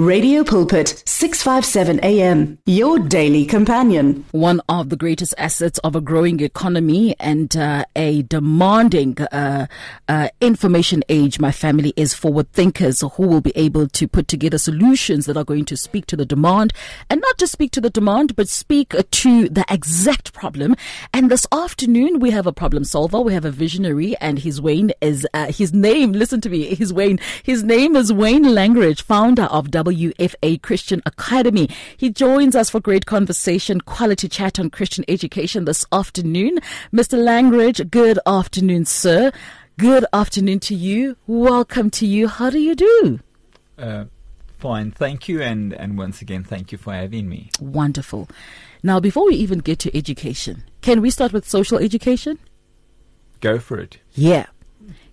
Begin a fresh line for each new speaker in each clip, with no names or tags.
Radio Pulpit, 657 AM, your daily companion.
One of the greatest assets of a growing economy and uh, a demanding uh, uh, information age, my family, is forward thinkers who will be able to put together solutions that are going to speak to the demand and not just speak to the demand, but speak to the exact problem. And this afternoon, we have a problem solver, we have a visionary, and his Wayne is uh, his name. Listen to me, his Wayne. His name is Wayne Langridge, founder of W. WFA Christian Academy. He joins us for great conversation, quality chat on Christian education this afternoon. Mr. Langridge, good afternoon, sir. Good afternoon to you. Welcome to you. How do you do?
Uh, fine, thank you, and, and once again, thank you for having me.
Wonderful. Now, before we even get to education, can we start with social education?
Go for it.
Yeah.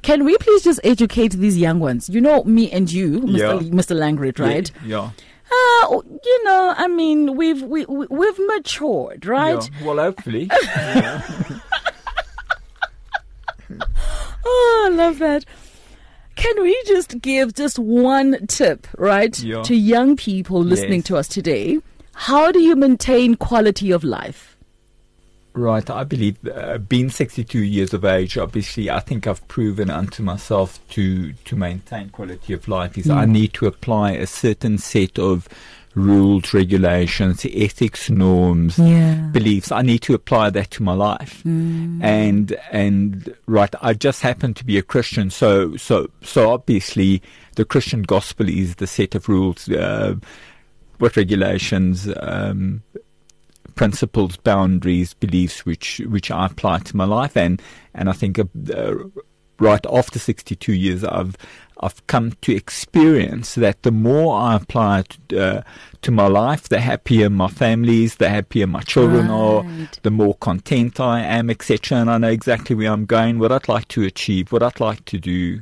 Can we please just educate these young ones? You know, me and you, Mr.
Yeah.
Mr. Langrid, right?
Yeah.
Uh, you know, I mean, we've we, we we've matured, right?
yeah. Well, hopefully.
Oh, I love that. Can we just give just one tip, right,
Yeah.
to young people listening
Yes.
to us today? How do you maintain quality of life?
Right. I believe, uh, being 62 years of age, obviously, I think I've proven unto myself to, to maintain quality of life is I need to apply a certain set of rules, regulations, ethics, norms,
Yeah.
beliefs. I need to apply that to my life. And and right, I just happen to be a Christian, so so so obviously the Christian gospel is the set of rules, uh, what regulations, um, principles, boundaries, beliefs which which I apply to my life, and and I think uh, right after 62 years, I've I've come to experience that the more I apply it uh, to my life, the happier my family is, the happier my children are, the more content I am, etc. And I know exactly where I'm going, what I'd like to achieve, what I'd like to do.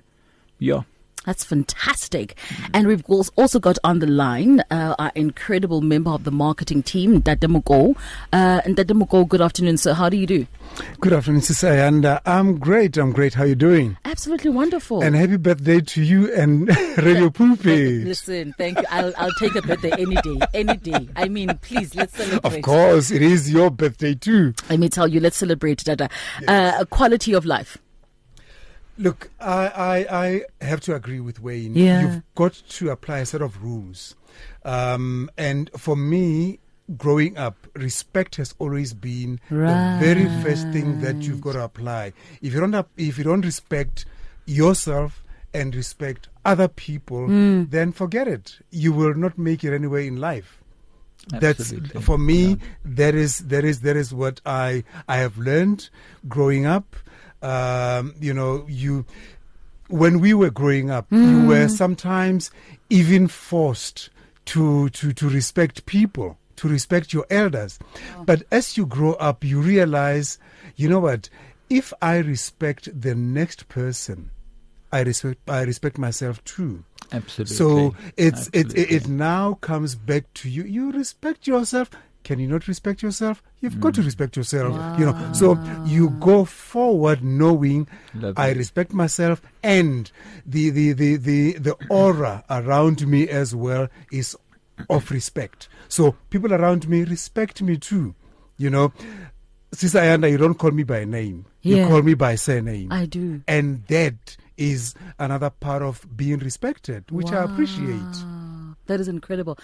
Yeah.
That's fantastic. And we've also got on the line uh, our incredible member of the marketing team, Dademugo. Uh, and Dademugo, good afternoon, sir. How do you do?
Good afternoon, Sister Ayanda. I'm great. I'm great. How are you doing?
Absolutely wonderful.
And happy birthday to you and Radio Pulpit.
Listen, thank you. I'll, I'll take a birthday any day, any day. I mean, please, let's celebrate.
Of course, it is your birthday too.
Let me tell you, let's celebrate, Dada. Uh, quality of life.
Look, I, I, I have to agree with Wayne.
Yeah.
You've got to apply a set of rules. Um, and for me, growing up, respect has always been the very first thing that you've got to apply. If you don't, if you don't respect yourself and respect other people,
Hmm.
then forget it. You will not make it anywhere in life.
Absolutely.
That's for me.
Yeah.
That is that is that is what I I have learned growing up. Um, you know, you when we were growing up, you were sometimes even forced to to to respect people, to respect your elders. But as you grow up, you realize, you know what? If I respect the next person, I respect I respect myself too.
Absolutely.
So it's it, it it now comes back to you. You respect yourself. Can you not respect yourself? You've got to
Mm.
respect yourself. You know. So you go forward knowing
Lovely.
I respect myself and the the, the, the the aura around me as well is of respect. So people around me respect me too. You know. Sister Ayanda, you don't call me by name.
Yeah.
You call me by surname.
I do.
and that is another part of being respected, which I appreciate.
That is incredible.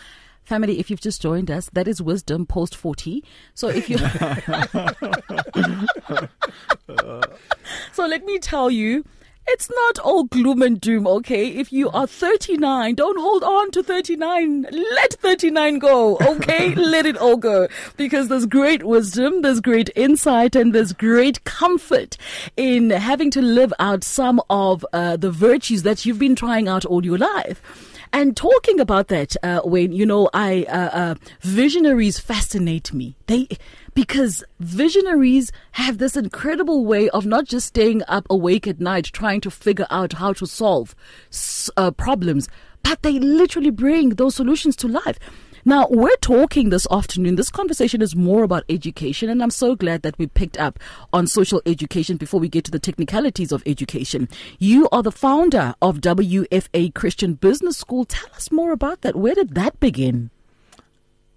Family, if you've just joined us, that is wisdom post 40. So if you. so let me tell you. It's not all gloom and doom, okay? If you are 39, don't hold on to 39. Let 39 go, okay? Let it all go. Because there's great wisdom, there's great insight, and there's great comfort in having to live out some of uh, the virtues that you've been trying out all your life. And talking about that, uh, Wayne, you know, I uh, uh, visionaries fascinate me. They because visionaries have this incredible way of not just staying up awake at night trying to figure out how to solve uh, problems, but they literally bring those solutions to life. Now, we're talking this afternoon. This conversation is more about education, and I'm so glad that we picked up on social education before we get to the technicalities of education. You are the founder of WFA Christian Business School. Tell us more about that. Where did that begin?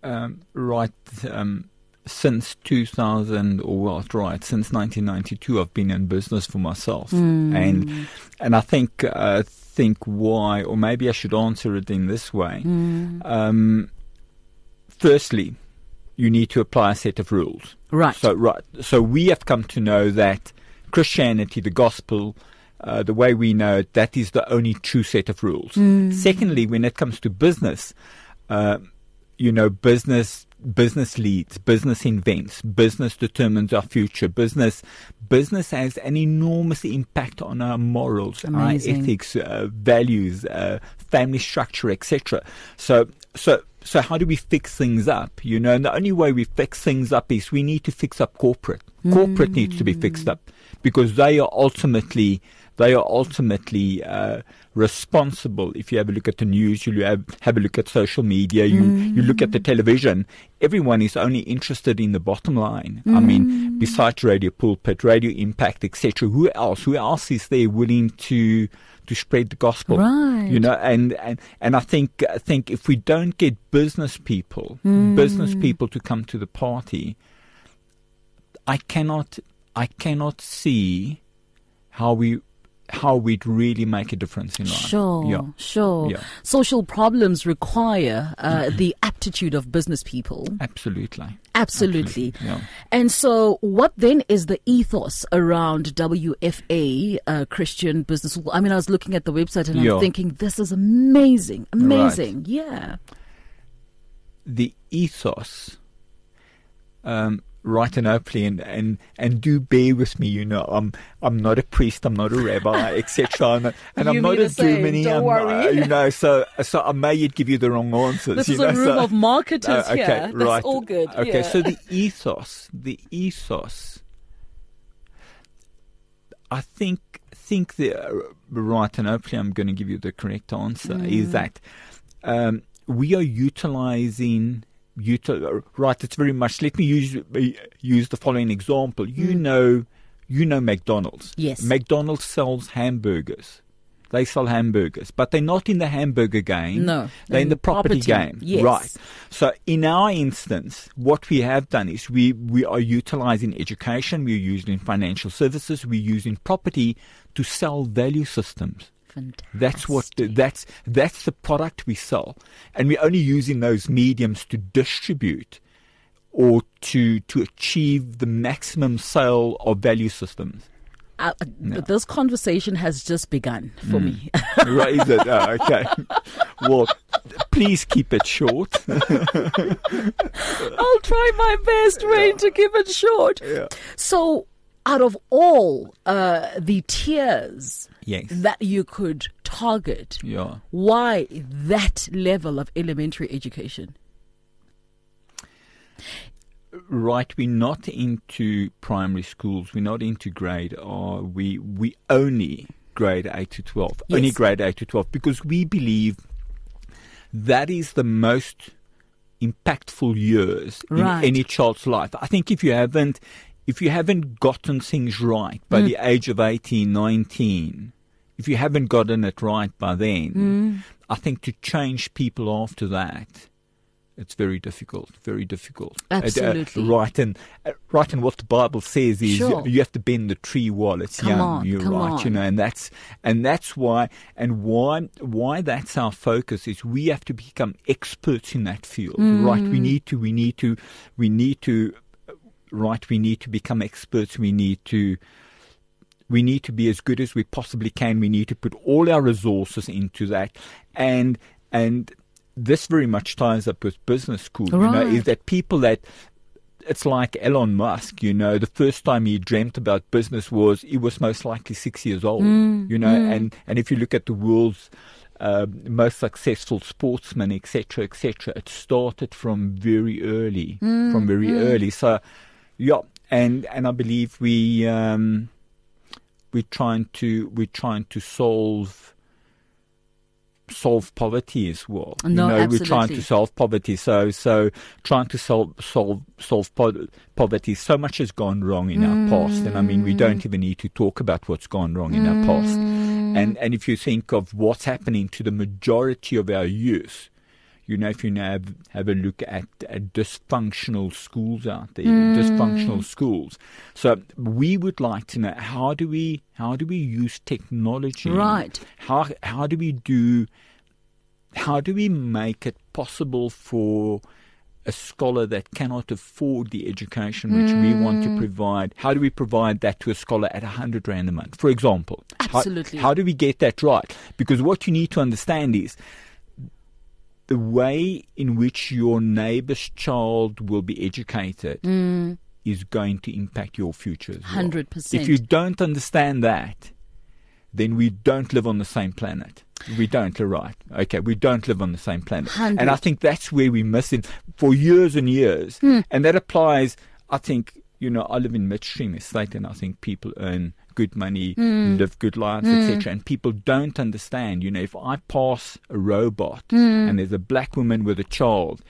Um, right. Um, since 2000 or well, right since 1992 I've been in business for myself
mm.
and and I think uh, think why or maybe I should answer it in this way
mm.
um, firstly you need to apply a set of rules
right
so right so we have come to know that Christianity the gospel uh, the way we know it, that is the only true set of rules.
Mm.
Secondly, when it comes to business, uh, you know, business business leads, business invents, business determines our future. Business business has an enormous impact on our morals,
Amazing.
our ethics, uh, values, uh, family structure, etc. So so so how do we fix things up? You know, and the only way we fix things up is we need to fix up corporate. Corporate
Mm.
needs to be fixed up because they are ultimately they are ultimately uh, responsible. If you have a look at the news, you have, have a look at social media, you, you look at the television, everyone is only interested in the bottom line. I mean, besides Radio Pulpit, Radio Impact, etc., who else? Who else is there willing to to spread the gospel?
Right.
You know, and, and, and I think I think if we don't get business people, mm. business people to come to the party, I cannot I cannot see how we how we'd really make a difference in life.
Sure,
Yeah.
sure.
Yeah.
Social problems require uh, the aptitude of business people.
Absolutely.
Absolutely.
Yeah.
And so, what then is the ethos around WFA uh, Christian Business School? I mean, I was looking at the website and. I'm thinking, this is amazing, amazing. Yeah.
The ethos um right and hopefully and, and and do bear with me, you know. I'm I'm not a priest, I'm not a rabbi, etc. And, I'm not a Germany,
don't
I'm,
worry.
uh, you know, so so I may yet give you the wrong answers.
This is
know,
a room
so-
of marketers
Uh, okay,
here. That's
right.
all good.
Okay,
yeah.
so the ethos, the ethos. I think think the uh, right, and hopefully I'm going to give you the correct answer.
Mm.
Is that um, we are utilizing. Util- right, it's very much. Let me use use the following example. You know, you know McDonald's.
Mm. Yes.
McDonald's sells hamburgers. They sell hamburgers, but they're not in the hamburger game.
No,
they're in
in
the property,
property.
game.
Yes.
Right. So in our instance, what we have done is we, we are utilizing education, we're using financial services, we're using property to sell value systems.
Fantastic.
That's what the, that's that's the product we sell, and we're only using those mediums to distribute or to to achieve the maximum sale of value systems.
Uh, uh, This conversation has just begun for
Mm.
me.
right? Is it? Oh, okay. well, please keep it short.
I'll try my best, Wayne, to keep it short.
Yeah.
So, out of all uh, the tiers
Yes.
that you could target,
Yeah.
why that level of elementary education?
Right, we're not into primary schools. We're not into grade R. We we only grade eight to twelve. Only grade eight to twelve because we believe that is the most impactful years
Right.
in any child's life. I think if you haven't if you haven't gotten things right by
Mm.
the age of 18, 19, if you haven't gotten it right by then,
Mm.
I think to change people after that it's very difficult, very difficult. Uh, uh,
Absolutely.
right, and uh, right, and what the Bible says is
Sure.
you, you have to bend the tree while it's
Come
young.
on,
You're
come
right, you know, and that's and that's why and why why that's our focus is we have to become experts in that field. Right,
Mm.
we need to, we need to, we need to, right, we need to become experts. We need to we need to be as good as we possibly can. We need to put all our resources into that, and and this very much ties up with business school. You know, is that people that it's like Elon Musk. You know, the first time he dreamt about business was he was most likely six years old.
Mm,
you know, and and if you look at the world's um, most successful sportsmen, etc., etc., it started from very early,
Mm,
from very early. So, yeah, and and I believe we um, we're trying to we're trying to solve solve poverty as well.
No,
you know, we're trying to solve poverty. So, so trying to solve solve solve po- poverty. So much has gone wrong in our past, and I mean, we
Mm.
don't even need to talk about what's gone wrong in our past. And and if you think of what's happening to the majority of our youth. You know, if you now have, have a look at, at dysfunctional schools out there,
Mm.
dysfunctional schools. So we would like to know how do we how do we use technology?
Right.
How how do we do how do we make it possible for a scholar that cannot afford the education which we want
Mm.
to provide? How do we provide that to a scholar at a hundred rand a month, for example? How-
Absolutely.
How, do we get that right? Because what you need to understand is the way in which your neighbor's child will be educated is going to impact your future. as well.
100%.
If you don't understand that, then we don't live on the same planet. We don't, you're right. Okay, we don't live on the same planet.
Hundred.
And I think that's where we miss it for years and years.
Hmm.
And that applies, I think, you know, I live in midstream estate and I think people earn good money,
Hmm.
live good lives, etc. And people don't understand, you know, if I pass a robot
Hmm.
and there's a black woman with a child,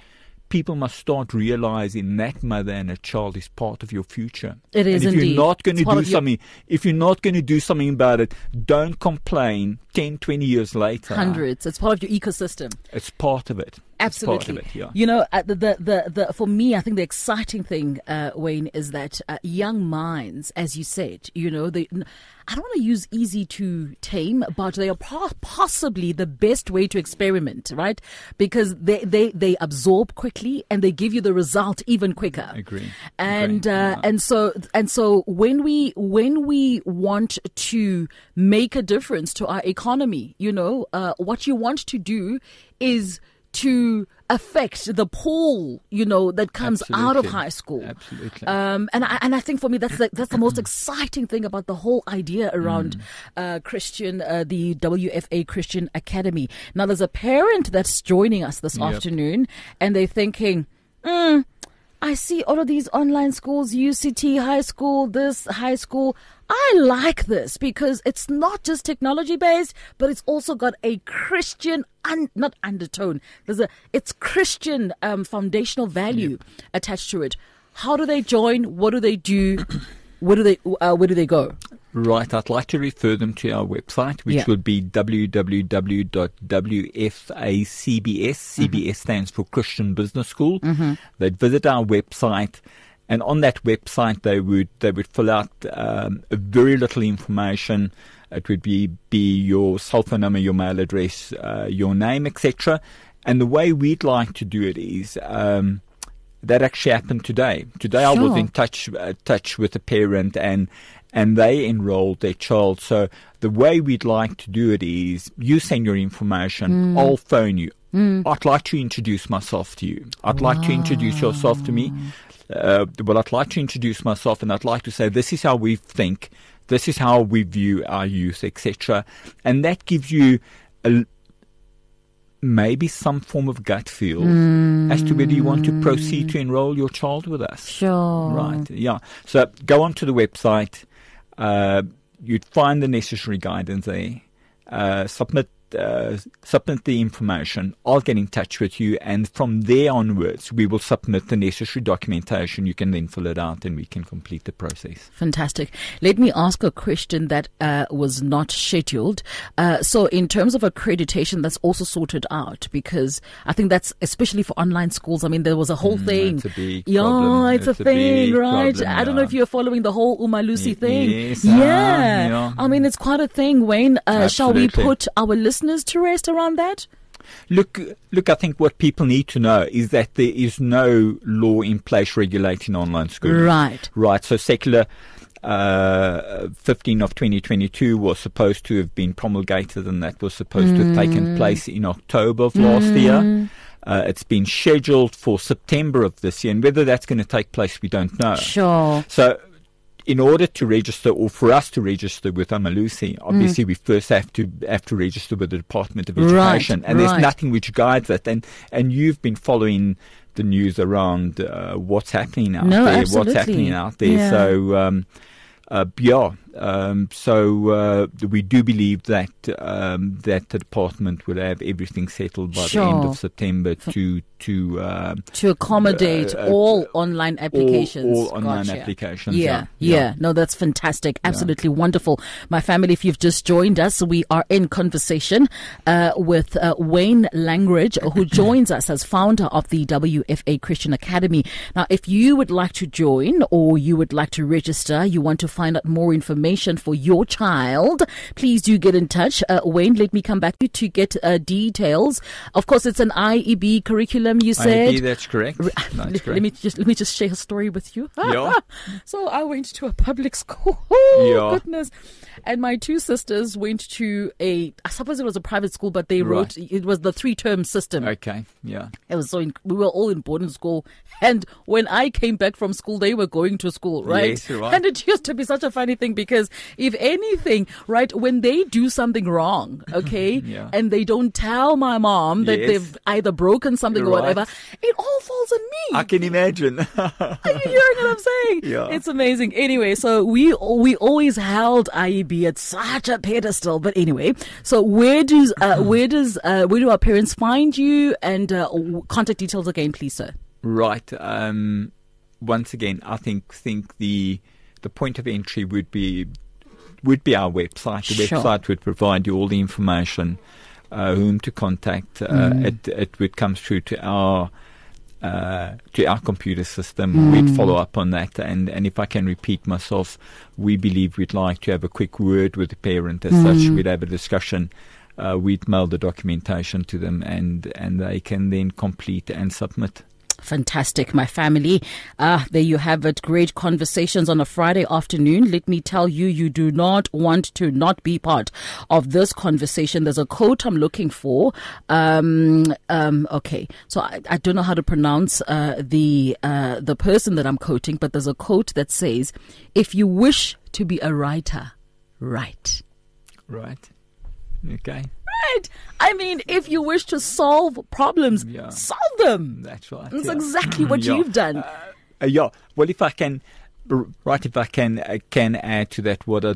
people must start realizing that mother and a child is part of your future.
It is
and if
indeed.
you're not going to do
of your-
something, if you're not going to do something about it, don't complain 10, 20 years later.
Hundreds. It's part of your ecosystem.
It's part of it.
Absolutely.
it, yeah.
You know, uh, the, the, the, the, for me, I think the exciting thing, uh, Wayne, is that uh, young minds, as you said, you know, they, n- I don't want to use easy to tame, but they are po- possibly the best way to experiment, right? Because they, they, they absorb quickly and they give you the result even quicker.
Agree.
And
Agree.
uh,
Yeah.
and so and so when we when we want to make a difference to our economy, you know, uh, what you want to do is to affect the pool, you know, that comes out of high school.
Absolutely.
Um, and I, and I think for me that's the, that's the most exciting thing about the whole idea around
Mm.
uh, Christian, uh, the WFA Christian Academy. Now there's a parent that's joining us this
Yep.
afternoon, and they're thinking. Mm, I see all of these online schools, UCT high school, this high school. I like this because it's not just technology based, but it's also got a Christian, un, not undertone. There's a, it's Christian um, foundational value attached to it. How do they join? What do they do? Where do they, uh, where do they go?
Right, I'd like to refer them to our website, which
Yeah.
would be www.wfacbs. CBS stands for Christian Business School. They'd visit our website, and on that website, they would they would fill out um, very little information. It would be be your cell phone number, your mail address, uh, your name, etc. And the way we'd like to do it is. Um, that actually happened today. Today I was in touch uh, touch with a parent and and they enrolled their child. So the way we'd like to do it is you send your information, hmm. I'll phone you. Hmm. I'd like to introduce myself to you. I'd like to introduce ah. yourself to me. Uh, well, I'd like to introduce myself and I'd like to say this is how we think, this is how we view our youth, etc. And that gives you a, maybe some form of gut feel hmm. as to whether you want to proceed to enroll your child with us.
Sure.
Right. Yeah. So go onto the website. Uh, you'd find the necessary guidance there. Uh, submit uh, submit the information. I'll get in touch with you, and from there onwards, we will submit the necessary documentation. You can then fill it out, and we can complete the process.
Fantastic. Let me ask a question that uh, was not scheduled. Uh, so, in terms of accreditation, that's also sorted out because I think that's especially for online schools. I mean, there was a whole thing.
it's a big
yeah,
problem.
it's,
It's
a
a
thing, right?
problem,
I don't know if you're following the whole Umalusi thing.
yes,
yeah.
ah, yeah.
I mean, it's quite a thing. Wayne, uh, shall we put our listeners to rest around that?
Look, look. I think what people need to know is that there is no law in place regulating online schooling.
Right.
Right. So secular uh, 15 of 2022 was supposed to have been promulgated, and that was supposed to have taken place in October of last year. Uh, it's been scheduled for September of this year, and whether that's going to take place, we don't know.
Sure.
So, in order to register, or for us to register with Umalusi, obviously we first have to have to register with the Department of
Right,
Education, and
right.
there's nothing which guides that. And and you've been following the news around uh, what's happening out
No,
there,
absolutely.
what's happening out there.
Yeah.
So. Um, uh, yeah, Um, so uh, we do believe that um, that the department will have everything settled by
Sure.
the end of September to to um,
to accommodate
Uh, uh,
all online applications.
all online
Gotcha.
applications,
Yeah,
yeah.
yeah, No, that's fantastic. Absolutely wonderful. My family, if you've just joined us, we are in conversation uh, with uh, Wayne Langridge, who joins us as founder of the WFA Christian Academy. Now, if you would like to join or you would like to register, you want to find out more information for your child, please do get in touch. Uh, Wayne, let me come back to you to get uh, details. Of course, it's an IEB curriculum. You said.
IEB, that's correct.
Let,
That's
let
correct.
me just let me just share a story with you.
Yeah.
so I went to a public school. Oh
Yeah.
goodness. And my two sisters went to a I suppose it was a private school, but they
Right.
wrote it was the three term system.
Okay, yeah.
It was so in, we were all in boarding school, and when I came back from school, they were going to school, right?
Yes, right.
And it used to be such a funny thing because if anything, right, when they do something wrong, okay,
Yeah.
and they don't tell my mom that
Yes.
they've either broken something or whatever, it all falls on me.
I can imagine.
Are you hearing what I'm saying?
Yeah.
It's amazing. Anyway, so we we always held IEB at such a pedestal. But anyway, so where does uh, where does uh, where do our parents find you? And uh, contact details again, please, sir.
Right. Um, once again, I think think the the point of entry would be would be our website. The
Sure.
website would provide you all the information, uh, whom to contact. Uh,
Mm.
It it would come through to our. Uh, to our computer system,
Mm.
we'd follow up on that, and, and if I can repeat myself, we believe we'd like to have a quick word with the parent. As such,
Mm.
we'd have a discussion. Uh, we'd mail the documentation to them, and and they can then complete and submit.
Fantastic, my family. Ah, there you have it. Great conversations on a Friday afternoon. Let me tell you, you do not want to not be part of this conversation. There's a quote I'm looking for. Um, um, okay, so I, I don't know how to pronounce uh, the uh, the person that I'm quoting, but there's a quote that says, "If you wish to be a writer, write."
Right. Okay.
Right. I mean, if you wish to solve problems,
Yeah.
solve them.
That's right.
That's
yeah.
exactly what
Yeah.
you've done.
Uh, yeah. Well, if I can, right, if I can, uh, can add to that, what I,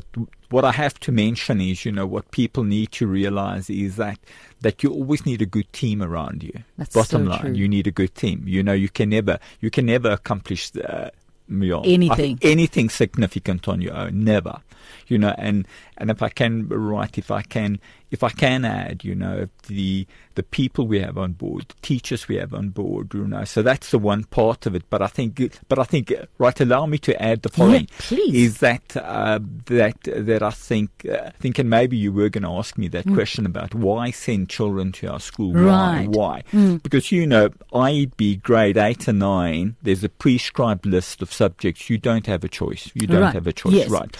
what I have to mention is, you know, what people need to realize is that that you always need a good team around you.
That's
Bottom
so
line,
true.
you need a good team. You know, you can never, you can never accomplish. Uh, know,
Anything.
anything significant on your own, never. You know, and and if I can, right, if I can, if I can add, you know, the the people we have on board, the teachers we have on board, you know, so that's the one part of it. But I think, but I think, right, allow me to add the following.
please.
Is that uh, that that I think, uh, think, and maybe you were going to ask me that question about why send children to our school?
Mm. Right. Mm.
Why? Why? Because you know, IEB grade eight and nine, there's a prescribed list of subjects. You don't have a choice. You don't
Right.
have a choice,
Yes.
right?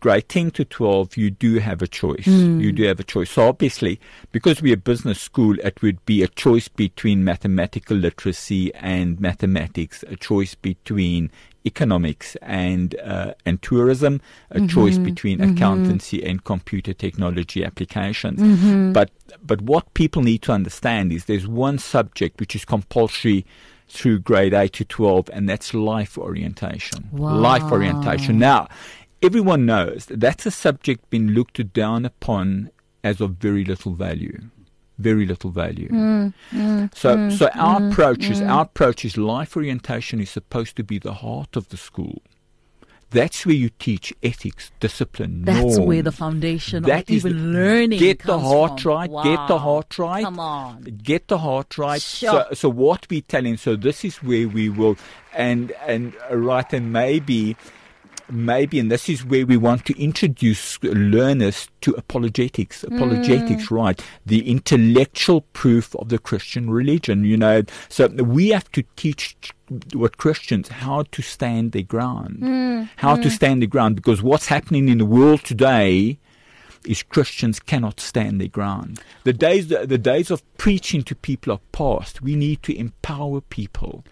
Grade 10 to 12, you do have a choice.
Hmm.
You do have a choice. So obviously, because we're a business school, it would be a choice between mathematical literacy and mathematics, a choice between economics and uh, and tourism, a
Mm-hmm.
choice between accountancy and computer technology applications.
Mm-hmm.
But but what people need to understand is there's one subject which is compulsory through grade 8 to 12 and that's life orientation. Life orientation. Now, everyone knows that that's a subject being looked down upon as of very little value. Very little value. Mm, mm, so, mm, so our approach is our approach is life orientation is supposed to be the heart of the school. That's where you teach ethics, discipline,
That's where the foundation
That
of
is the-
even learning
Get the heart
from.
right. Get the heart right.
Come on.
Get the heart right.
Sure.
So, so what we telling? So this is where we will, and and right, and maybe, maybe, and this is where we want to introduce learners to apologetics. Hmm. Apologetics, right? The intellectual proof of the Christian religion. You know, so we have to teach what Christians how to stand their ground, hmm. how to hmm. stand their ground, because what's happening in the world today is Christians cannot stand their ground. The days the the days of preaching to people are past. We need to empower people.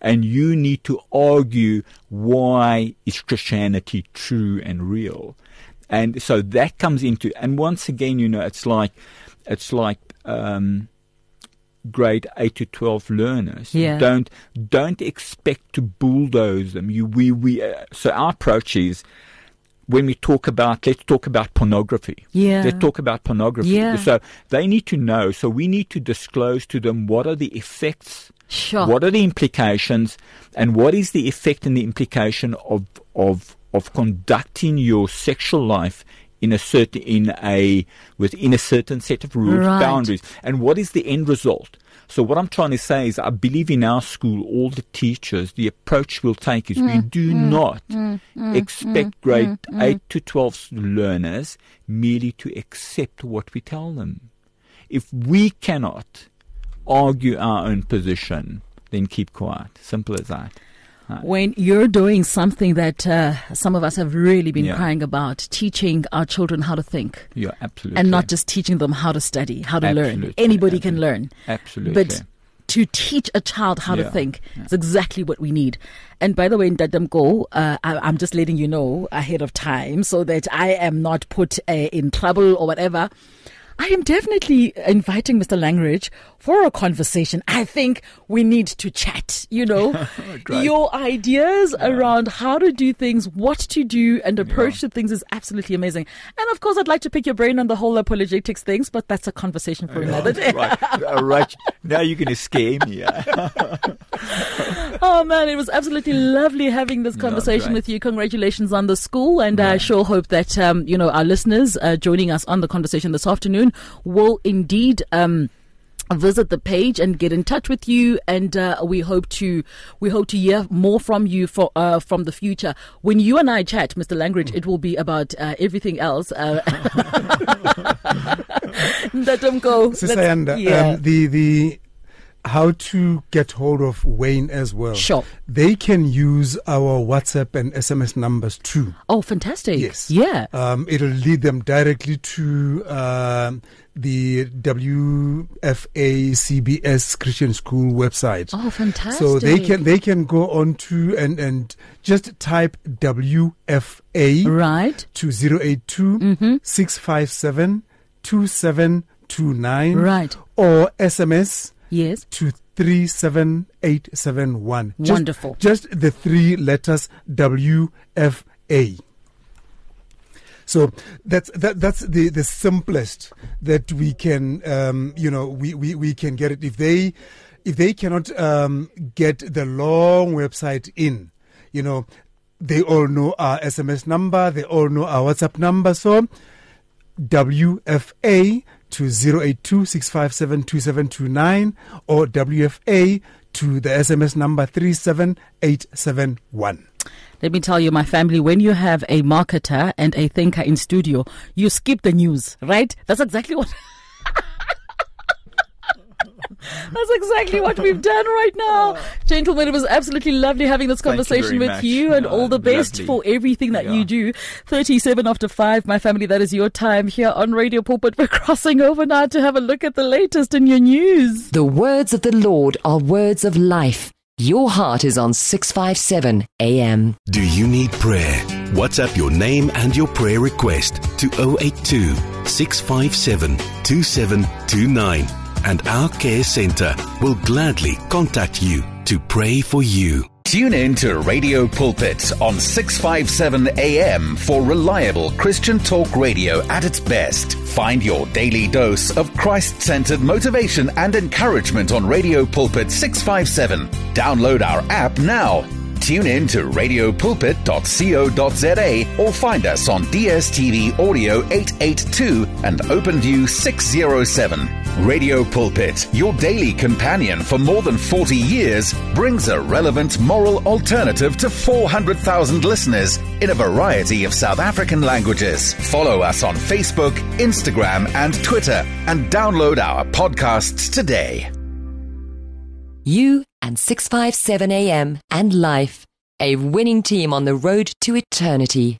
And you need to argue why is Christianity true and real. And so that comes into and once again, you know, it's like it's like um grade 8 to 12 learners
Yeah.
don't don't expect to bulldoze them you we we uh, so our approach is when we talk about, let's talk about pornography.
Yeah.
Let's talk about pornography.
Yeah.
So they need to know. So we need to disclose to them what are the effects,
Sure.
what are the implications, and what is the effect and the implication of of of conducting your sexual life in a certain in a within a certain set of rules,
Right.
boundaries, and what is the end result. So what I'm trying to say is, I believe in our school, all the teachers, the approach we'll take is we mm, do mm, not mm, expect grade eight to twelve learners merely to accept what we tell them. If we cannot argue our own position, then keep quiet. Simple as that.
When you're doing something that uh, some of us have really been
Yeah.
crying about, teaching our children how to think.
Yeah, absolutely.
And not just teaching them how to study, how to learn.
Absolutely,
Anybody can learn.
Absolutely.
But to teach a child how to
Yeah,
think is exactly what we need. And by the way, in Dadamko, uh, I, I'm just letting you know ahead of time so that I am not put uh, in trouble or whatever. I am definitely inviting Mr. Langridge for a conversation. I think we need to chat, you know, your ideas around how to do things, what to do, and approach to things is absolutely amazing. And of course, I'd like to pick your brain on the whole apologetics things, but that's a conversation for another day.
right, all right. Now you're going to scare me.
Oh man, it was absolutely lovely having this conversation with you. Congratulations on the school, and I sure hope that um, you know our listeners uh, joining us on the conversation this afternoon will indeed. Um, visit the page and get in touch with you and uh, we hope to we hope to hear more from you for uh, from the future when you and I chat Mr. Langridge it will be about uh, everything else uh,
Sister Yanda,
yeah.
um, the the how to get hold of Wayne as well.
Sure.
They can use our WhatsApp and SMS numbers too.
oh fantastic
Yes.
yeah
Um, it'll lead them directly to um, the WFA CBS Christian School website.
oh fantastic
So they can they can go on to and and just type WFA
right
to 082
Mm-hmm.
657 2729
Right.
or SMS
yes
to 37871. Just-
Wonderful.
Just the three letters WFA. So that's that that's the the simplest that we can um, you know we, we, we can get it if they if they cannot um, get the long website in you know they all know our SMS number they all know our WhatsApp number so WFA to 082 or WFA to the SMS number 37871.
Let me tell you, my family, when you have a marketer and a thinker in studio, you skip the news, right? That's exactly what. That's exactly what we've done right now. Oh. Gentlemen, it was absolutely lovely having this
Thank you
conversation with
much.
you and
No,
all the best
lovely.
for everything that you do. 37 after 5, my family, that is your time here on Radio Pulpit. We're crossing over now to have a look at the latest in your news.
The words of the Lord are words of life. Your heart is on 657 AM.
Do you need prayer? WhatsApp your name and your prayer request to 082 657 2729 and our care center will gladly contact you to pray for you.
Tune in to Radio Pulpit on 657 AM for reliable Christian talk radio at its best. Find your daily dose of Christ centered motivation and encouragement on Radio Pulpit 657. Download our app now. Tune in to radiopulpit.co.za or find us on DSTV Audio 882 and OpenView 607. Radio Pulpit, your daily companion for more than 40 years, brings a relevant moral alternative to 400,000 listeners in a variety of South African languages. Follow us on Facebook, Instagram, and Twitter and download our podcasts today.
You and 657 AM and life. A winning team on the road to eternity.